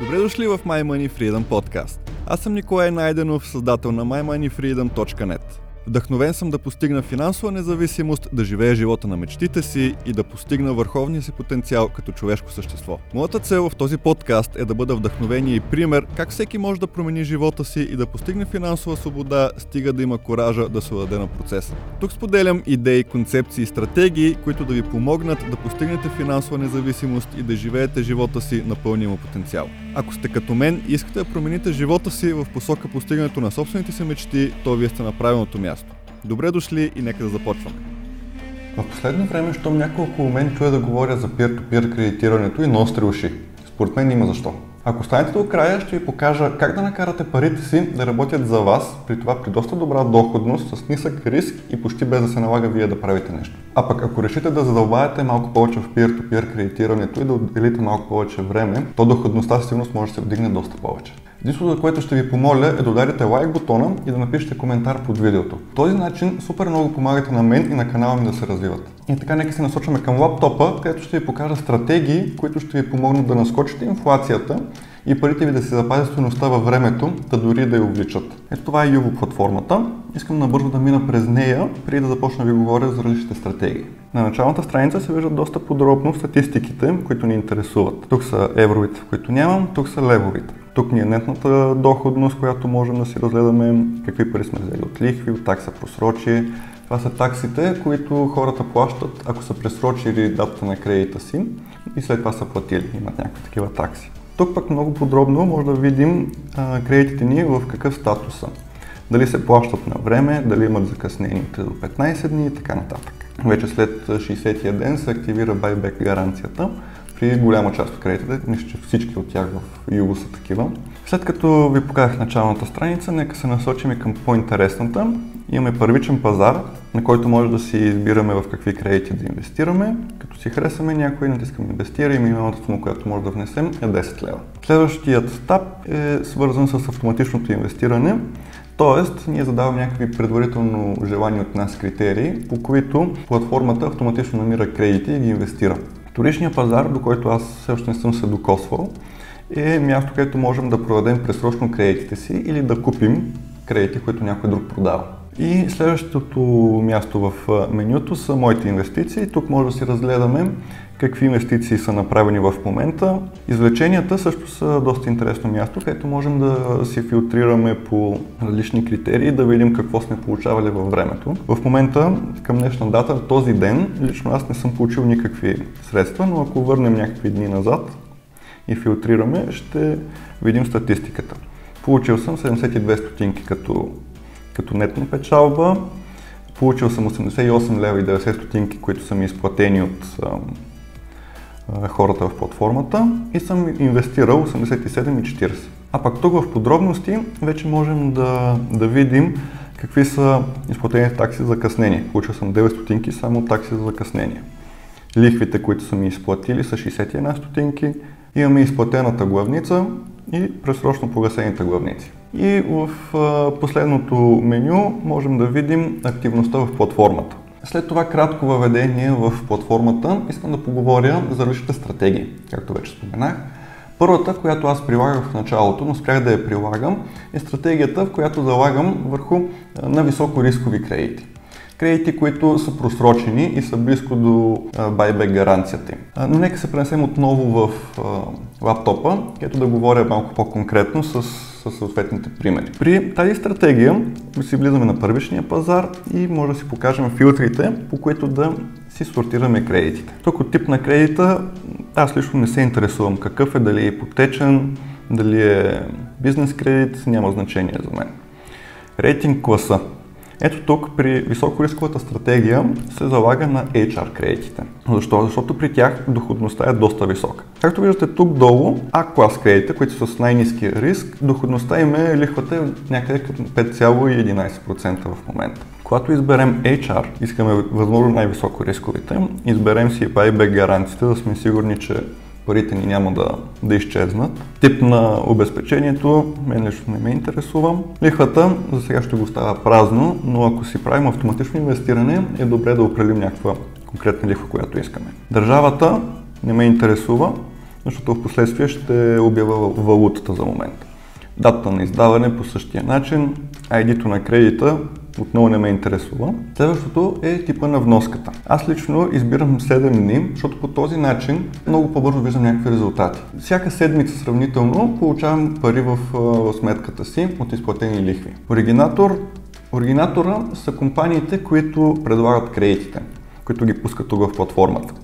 Добре дошли в My Money Freedom Podcast. Аз съм Николай Найденов, създател на mymoneyfreedom.net. Вдъхновен съм да постигна финансова независимост, да живея живота на мечтите си и да постигна върховния си потенциал като човешко същество. Моята цел в този подкаст е да бъда вдъхновение и пример как всеки може да промени живота си и да постигне финансова свобода, стига да има коража да се даде на процеса. Тук споделям идеи, концепции и стратегии, които да ви помогнат да постигнете финансова независимост и да живеете живота си на пълния му потенциал. Ако сте като мен и искате да промените живота си в посока постигането на собствените си мечти, то вие сте на правилното място. Добре дошли и нека да започваме. В последно време, щом няколко мен чуя да говоря за peer-to-peer кредитирането и ностри уши. Според мен има защо. Ако станете до края, ще ви покажа как да накарате парите си да работят за вас, при това при доста добра доходност, с нисък риск и почти без да се налага вие да правите нещо. А пък ако решите да задълбаете малко повече в peer-to-peer кредитирането и да отделите малко повече време, то доходността сигурност може да се вдигне доста повече. Единството, за което ще ви помоля е да ударите лайк бутона и да напишете коментар под видеото. По този начин супер много помагате на мен и на канала ми да се развиват. И така нека се насочваме към лаптопа, където ще ви покажа стратегии, които ще ви помогнат да наскочите инфлацията и парите ви да се запазят стоеността във времето, да дори да я увличат. Ето това е Юво платформата. Искам набързо да мина през нея, преди да започна да ви говоря за различните стратегии. На началната страница се виждат доста подробно статистиките, които ни интересуват. Тук са евровите, които нямам, тук са левовите. Тук ни е нетната доходност, която можем да си разгледаме, какви пари сме взели от лихви, от такса просрочие. Това са таксите, които хората плащат, ако са пресрочили датата на кредита си и след това са платили. Имат някакви такива такси. Тук пък много подробно може да видим кредитите ни в какъв статус са. Дали се плащат на време, дали имат закъснение до 15 дни и така нататък. Вече след 60-я ден се активира байбек гаранцията при голяма част от кредитите, мисля, че всички от тях в Юго са такива. След като ви показах началната страница, нека се насочим и към по-интересната. Имаме първичен пазар, на който може да си избираме в какви кредити да инвестираме. Като си харесаме някой, натискаме инвестира и минималната сума, която може да внесем е 10 лева. Следващият етап е свързан с автоматичното инвестиране. Тоест, ние задаваме някакви предварително желани от нас критерии, по които платформата автоматично намира кредити и ги инвестира. Вторичният пазар, до който аз все още не съм се докосвал, е място, където можем да продадем пресрочно кредитите си или да купим кредити, които някой друг продава. И следващото място в менюто са моите инвестиции. Тук може да си разгледаме какви инвестиции са направени в момента. Извлеченията също са доста интересно място, където можем да си филтрираме по различни критерии, да видим какво сме получавали във времето. В момента, към днешна дата, този ден, лично аз не съм получил никакви средства, но ако върнем някакви дни назад и филтрираме, ще видим статистиката. Получил съм 72 стотинки като, като нетна печалба, получил съм 88 лева и 90 стотинки, които са ми изплатени от хората в платформата и съм инвестирал 87,40. А пак тук в подробности вече можем да, да видим какви са изплатените такси за закъснение. Получил съм 9 стотинки само такси за закъснение. Лихвите, които са ми изплатили са 61 стотинки. Имаме изплатената главница и пресрочно погасените главници. И в последното меню можем да видим активността в платформата. След това кратко въведение в платформата искам да поговоря за различните стратегии, както вече споменах. Първата, която аз прилагах в началото, но спрях да я прилагам, е стратегията, в която залагам върху на високо рискови кредити. Кредити, които са просрочени и са близко до buyback гаранцията им. Но нека се пренесем отново в лаптопа, където да говоря малко по-конкретно с с съответните примери. При тази стратегия си влизаме на първичния пазар и може да си покажем филтрите, по които да си сортираме кредитите. Тук от тип на кредита аз лично не се интересувам какъв е, дали е ипотечен, дали е бизнес кредит, няма значение за мен. Рейтинг класа. Ето тук при високорисковата стратегия се залага на HR кредитите. Защо? Защото при тях доходността е доста висока. Както виждате тук долу, А-клас кредитите, които са с най-низки риск, доходността им е лихвата е някъде към 5,11% в момента. Когато изберем HR, искаме възможно най-високо рисковите, изберем си buyback гаранциите, да сме сигурни, че парите ни няма да, да изчезнат. Тип на обезпечението, мен лично не ме интересува. Лихвата за сега ще го оставя празно, но ако си правим автоматично инвестиране, е добре да определим някаква конкретна лихва, която искаме. Държавата не ме интересува, защото в последствие ще обява валутата за момента. Дата на издаване по същия начин, ID-то на кредита отново не ме интересува. Следващото е типа на вноската. Аз лично избирам 7 дни, защото по този начин много по-бързо виждам някакви резултати. Всяка седмица сравнително получавам пари в, в сметката си от изплатени лихви. Оригинатор Оригинатора са компаниите, които предлагат кредитите, които ги пускат тук в платформата.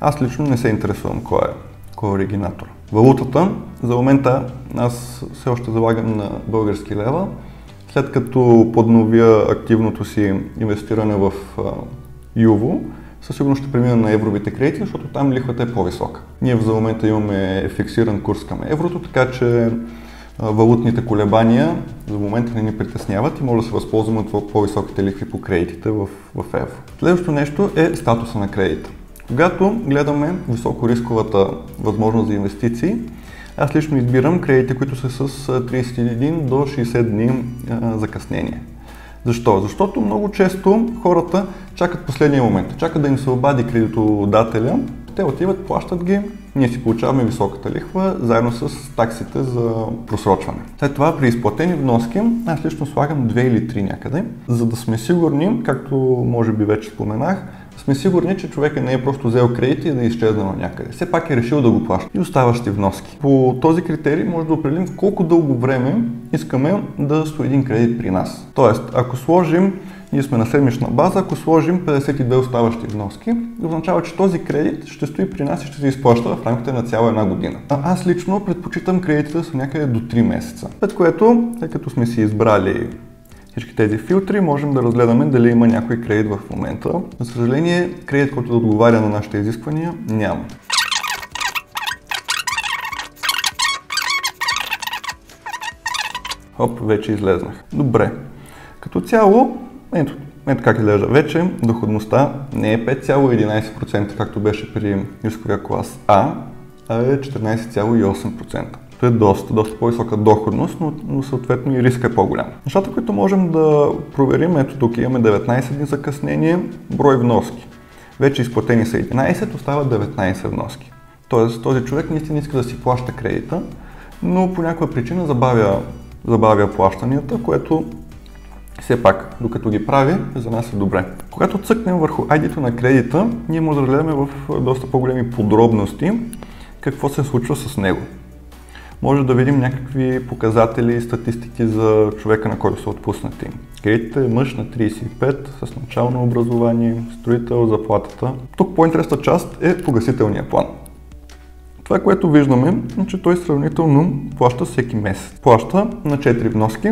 Аз лично не се интересувам кой е, кой е оригинатор. Валутата, за момента аз все още залагам на български лева, след като подновя активното си инвестиране в Юво, със сигурност ще премина на евровите кредити, защото там лихвата е по-висока. Ние за момента имаме фиксиран курс към еврото, така че валутните колебания за момента не ни притесняват и може да се възползваме от по-високите лихви по кредитите в, в евро. Следващото нещо е статуса на кредита. Когато гледаме високорисковата възможност за инвестиции, аз лично избирам кредити, които са с 31 до 60 дни закъснение. Защо? Защото много често хората чакат последния момент, чакат да им се обади кредитодателя, те отиват, плащат ги, ние си получаваме високата лихва, заедно с таксите за просрочване. След това при изплатени вноски, аз лично слагам 2 или 3 някъде, за да сме сигурни, както може би вече споменах, сме сигурни, че човека не е просто взел кредит и да е изчезнал някъде. Все пак е решил да го плаща и оставащи вноски. По този критерий може да определим колко дълго време искаме да стои един кредит при нас. Тоест, ако сложим ние сме на седмична база, ако сложим 52 оставащи вноски, означава, че този кредит ще стои при нас и ще се изплаща в рамките на цяла една година. А аз лично предпочитам кредитите да са някъде до 3 месеца. След което, тъй като сме си избрали всички тези филтри, можем да разгледаме дали има някой кредит в момента. За съжаление, кредит, който да отговаря на нашите изисквания, няма. Хоп, вече излезнах. Добре. Като цяло, ето, ето как изглежда. Вече доходността не е 5,11%, както беше при рисковия клас А, а е 14,8%. То е доста, доста по-висока доходност, но, но съответно и риска е по-голям. Нещата, които можем да проверим, ето тук имаме 19 дни закъснение, брой вноски. Вече изплатени са 11, остават 19 вноски. Тоест този човек наистина иска да си плаща кредита, но по някаква причина забавя, забавя плащанията, което все пак, докато ги прави, за нас е добре. Когато цъкнем върху ID-то на кредита, ние може да разгледаме в доста по-големи подробности какво се случва с него. Може да видим някакви показатели и статистики за човека, на който са отпуснати. Кредитът е мъж на 35 с начално образование, строител, заплатата. Тук по-интересната част е погасителния план. Това, което виждаме, е, че той сравнително плаща всеки месец. Плаща на 4 вноски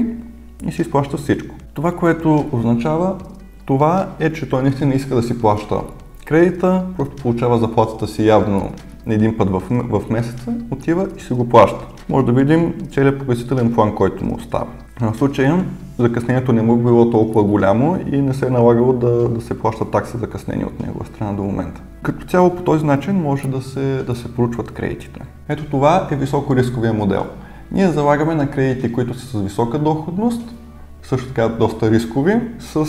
и си изплаща всичко. Това, което означава, това е, че той наистина иска да си плаща кредита, просто получава заплатата си явно един път в, в месеца, отива и си го плаща. Може да видим целият погасителен план, който му остава. В случая закъснението не му е било толкова голямо и не се е налагало да, да се плаща такса закъснение от негова страна до момента. Като цяло по този начин може да се, да се проучват кредитите. Ето това е високо рисковия модел. Ние залагаме на кредити, които са с висока доходност, също така доста рискови, с,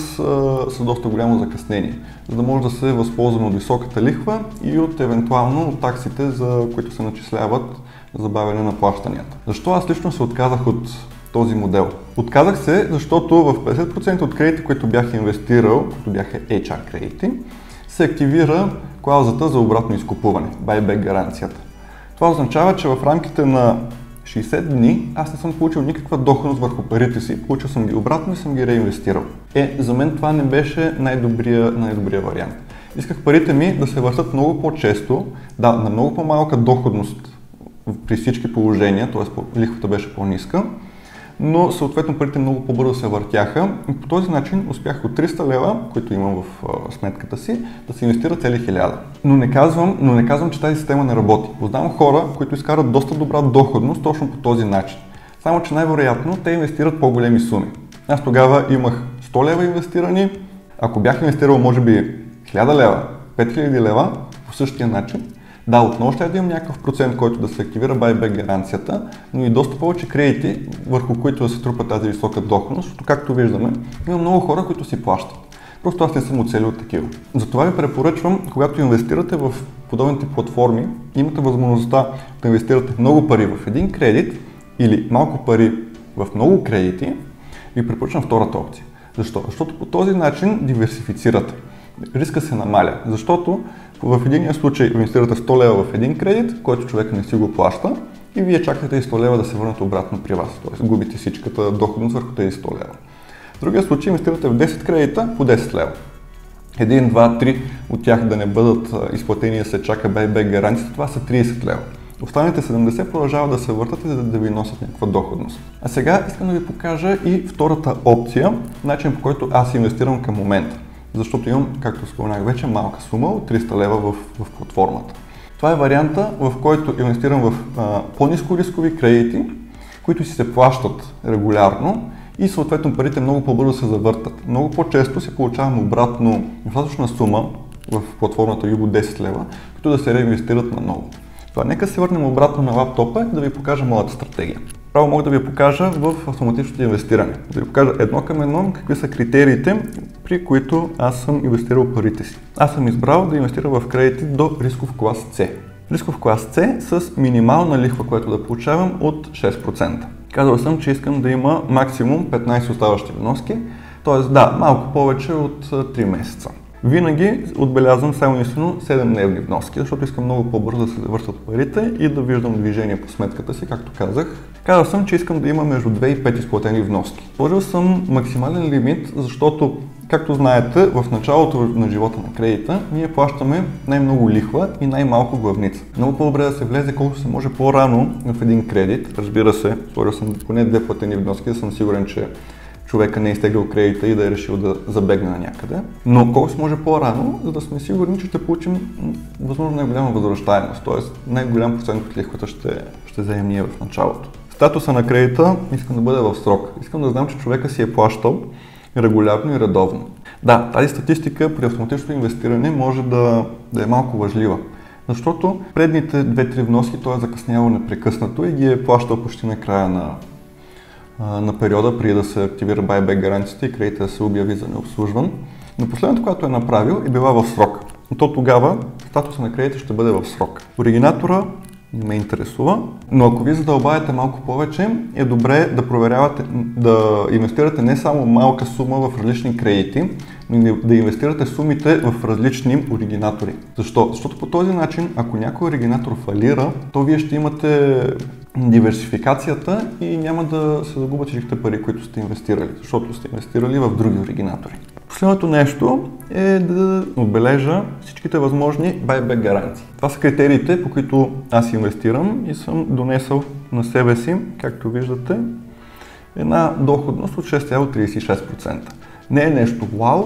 с доста голямо закъснение, за да може да се възползваме от високата лихва и от евентуално от таксите, за които се начисляват забавяне на плащанията. Защо аз лично се отказах от този модел? Отказах се, защото в 50% от кредити, които бях инвестирал, които бяха HR кредити, се активира клаузата за обратно изкупуване, buyback гаранцията. Това означава, че в рамките на 60 дни аз не съм получил никаква доходност върху парите си, получил съм ги обратно и съм ги реинвестирал. Е, за мен това не беше най-добрия, най-добрия вариант. Исках парите ми да се въртат много по-често, да, на много по-малка доходност при всички положения, т.е. лихвата беше по-ниска, но съответно парите много по-бързо се въртяха и по този начин успях от 300 лева, които имам в сметката си, да се инвестира цели 1000. Но не казвам, но не казвам, че тази система не работи. Познавам хора, които изкарат доста добра доходност точно по този начин. Само, че най-вероятно те инвестират по-големи суми. Аз тогава имах 100 лева инвестирани, ако бях инвестирал може би 1000 лева, 5000 лева, по същия начин, да, отново ще да имам някакъв процент, който да се активира байбек гаранцията, но и доста повече кредити, върху които да се трупа тази висока доходност, защото както виждаме, има много хора, които си плащат. Просто аз не съм оцелил такива. Затова ви препоръчвам, когато инвестирате в подобните платформи, имате възможността да инвестирате много пари в един кредит или малко пари в много кредити, ви препоръчвам втората опция. Защо? Защото по този начин диверсифицирате. Риска се намаля, защото в единия случай инвестирате 100 лева в един кредит, който човек не си го плаща и вие чакате и 100 лева да се върнат обратно при вас. Т.е. губите всичката доходност върху тези 100 лева. В другия случай инвестирате в 10 кредита по 10 лева. Един, два, три от тях да не бъдат изплатени да се чака бек гаранцията, това са 30 лева. Останалите 70 продължават да се въртат и да ви носят някаква доходност. А сега искам да ви покажа и втората опция, начин по който аз инвестирам към момента. Защото имам, както споменах вече, малка сума от 300 лева в, в платформата. Това е варианта, в който инвестирам в а, по-низко рискови кредити, които си се плащат регулярно и съответно парите много по-бързо се завъртат. Много по-често се получавам обратно достатъчна сума в платформата Юго 10 лева, като да се реинвестират на ново. Това нека се върнем обратно на лаптопа и да ви покажа моята стратегия. Право мога да ви покажа в автоматичното инвестиране. Да ви покажа едно към едно какви са критериите, при които аз съм инвестирал парите си. Аз съм избрал да инвестирам в кредити до рисков клас C. Рисков клас C с минимална лихва, която да получавам от 6%. Казал съм, че искам да има максимум 15 оставащи вноски, т.е. да, малко повече от 3 месеца. Винаги отбелязвам само единствено 7-дневни вноски, защото искам много по-бързо да се завършат парите и да виждам движение по сметката си, както казах. Казал съм, че искам да има между 2 и 5 изплатени вноски. Сложил съм максимален лимит, защото, както знаете, в началото на живота на кредита ние плащаме най-много лихва и най-малко главница. Много по-добре да се влезе колкото се може по-рано в един кредит. Разбира се, сложил съм поне две платени вноски, да съм сигурен, че човека не е изтеглил кредита и да е решил да забегне на някъде. Но колко се може по-рано, за да сме сигурни, че ще получим възможно най-голяма възвръщаемост, т.е. най-голям процент от лихвата ще, ще вземем ние в началото. Статуса на кредита искам да бъде в срок. Искам да знам, че човека си е плащал регулярно и редовно. Да, тази статистика при автоматичното инвестиране може да, да е малко важлива. Защото предните 2-3 вноски той е закъснявал непрекъснато и ги е плащал почти на края на, на периода, преди да се активира байбек гаранцията и кредита да се обяви за необслужван. Но последното, което е направил, е била в срок. И то тогава статуса на кредита ще бъде в срок. Оригинатора не ме интересува, но ако ви задълбаете малко повече, е добре да проверявате, да инвестирате не само малка сума в различни кредити, но да инвестирате сумите в различни оригинатори. Защо? Защото по този начин, ако някой оригинатор фалира, то вие ще имате диверсификацията и няма да се загубят всичките пари, които сте инвестирали, защото сте инвестирали в други оригинатори. Последното нещо е да отбележа всичките възможни buyback гаранции. Това са критериите, по които аз инвестирам и съм донесъл на себе си, както виждате, една доходност от 6,36%. Не е нещо вау,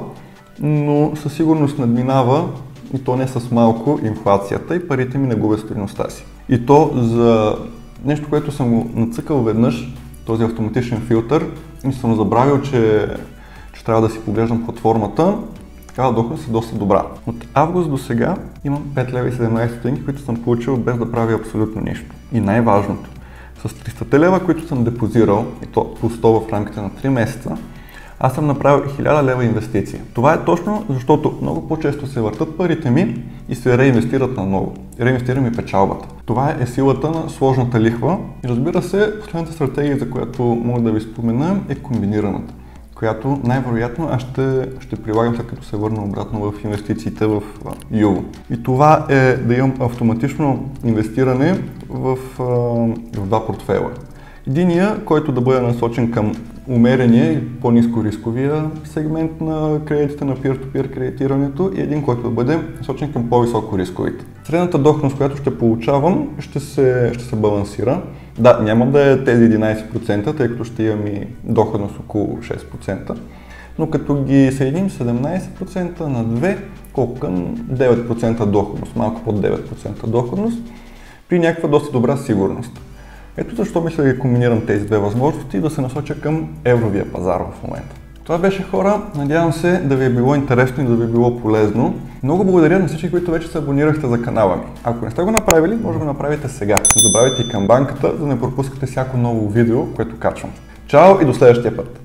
но със сигурност надминава и то не с малко инфлацията и парите ми не губят стоеността си. И то за нещо, което съм го нацъкал веднъж, този автоматичен филтър, и съм забравил, че, че трябва да си поглеждам платформата, такава доходност е доста добра. От август до сега имам 5 лева и 17 стотинки, които съм получил без да правя абсолютно нищо. И най-важното, с 300 лева, които съм депозирал, и то по 100 в рамките на 3 месеца, аз съм направил 1000 лева инвестиция. Това е точно защото много по-често се въртат парите ми и се реинвестират на ново. Реинвестирам и печалбата. Това е силата на сложната лихва. И разбира се, последната стратегия, за която мога да ви спомена, е комбинираната която най-вероятно аз ще, ще прилагам след като се върна обратно в инвестициите в Юго. И това е да имам автоматично инвестиране в, в два портфела. Единия, който да бъде насочен към умерения и по-низко рисковия сегмент на кредитите на peer-to-peer кредитирането и един, който да бъде насочен към по-високо рисковите. Средната доходност, която ще получавам, ще се, ще се балансира. Да, няма да е тези 11%, тъй като ще имам и доходност около 6%, но като ги съединим 17% на 2, колко към 9% доходност, малко под 9% доходност, при някаква доста добра сигурност. Ето защо мисля да ги комбинирам тези две възможности и да се насоча към евровия пазар в момента. Това беше хора. Надявам се да ви е било интересно и да ви е било полезно. Много благодаря на всички, които вече се абонирахте за канала ми. Ако не сте го направили, може да го направите сега. Забравяйте и камбанката, за да не пропускате всяко ново видео, което качвам. Чао и до следващия път!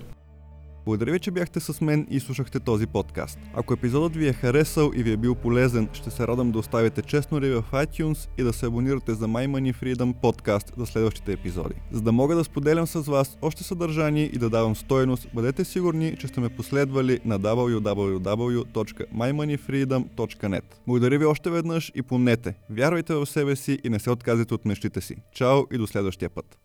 Благодаря ви, че бяхте с мен и слушахте този подкаст. Ако епизодът ви е харесал и ви е бил полезен, ще се радвам да оставите честно реви в iTunes и да се абонирате за My Money Freedom подкаст за следващите епизоди. За да мога да споделям с вас още съдържание и да давам стоеност, бъдете сигурни, че сте ме последвали на www.mymoneyfreedom.net. Благодаря ви още веднъж и помнете, вярвайте в себе си и не се отказвайте от мечтите си. Чао и до следващия път!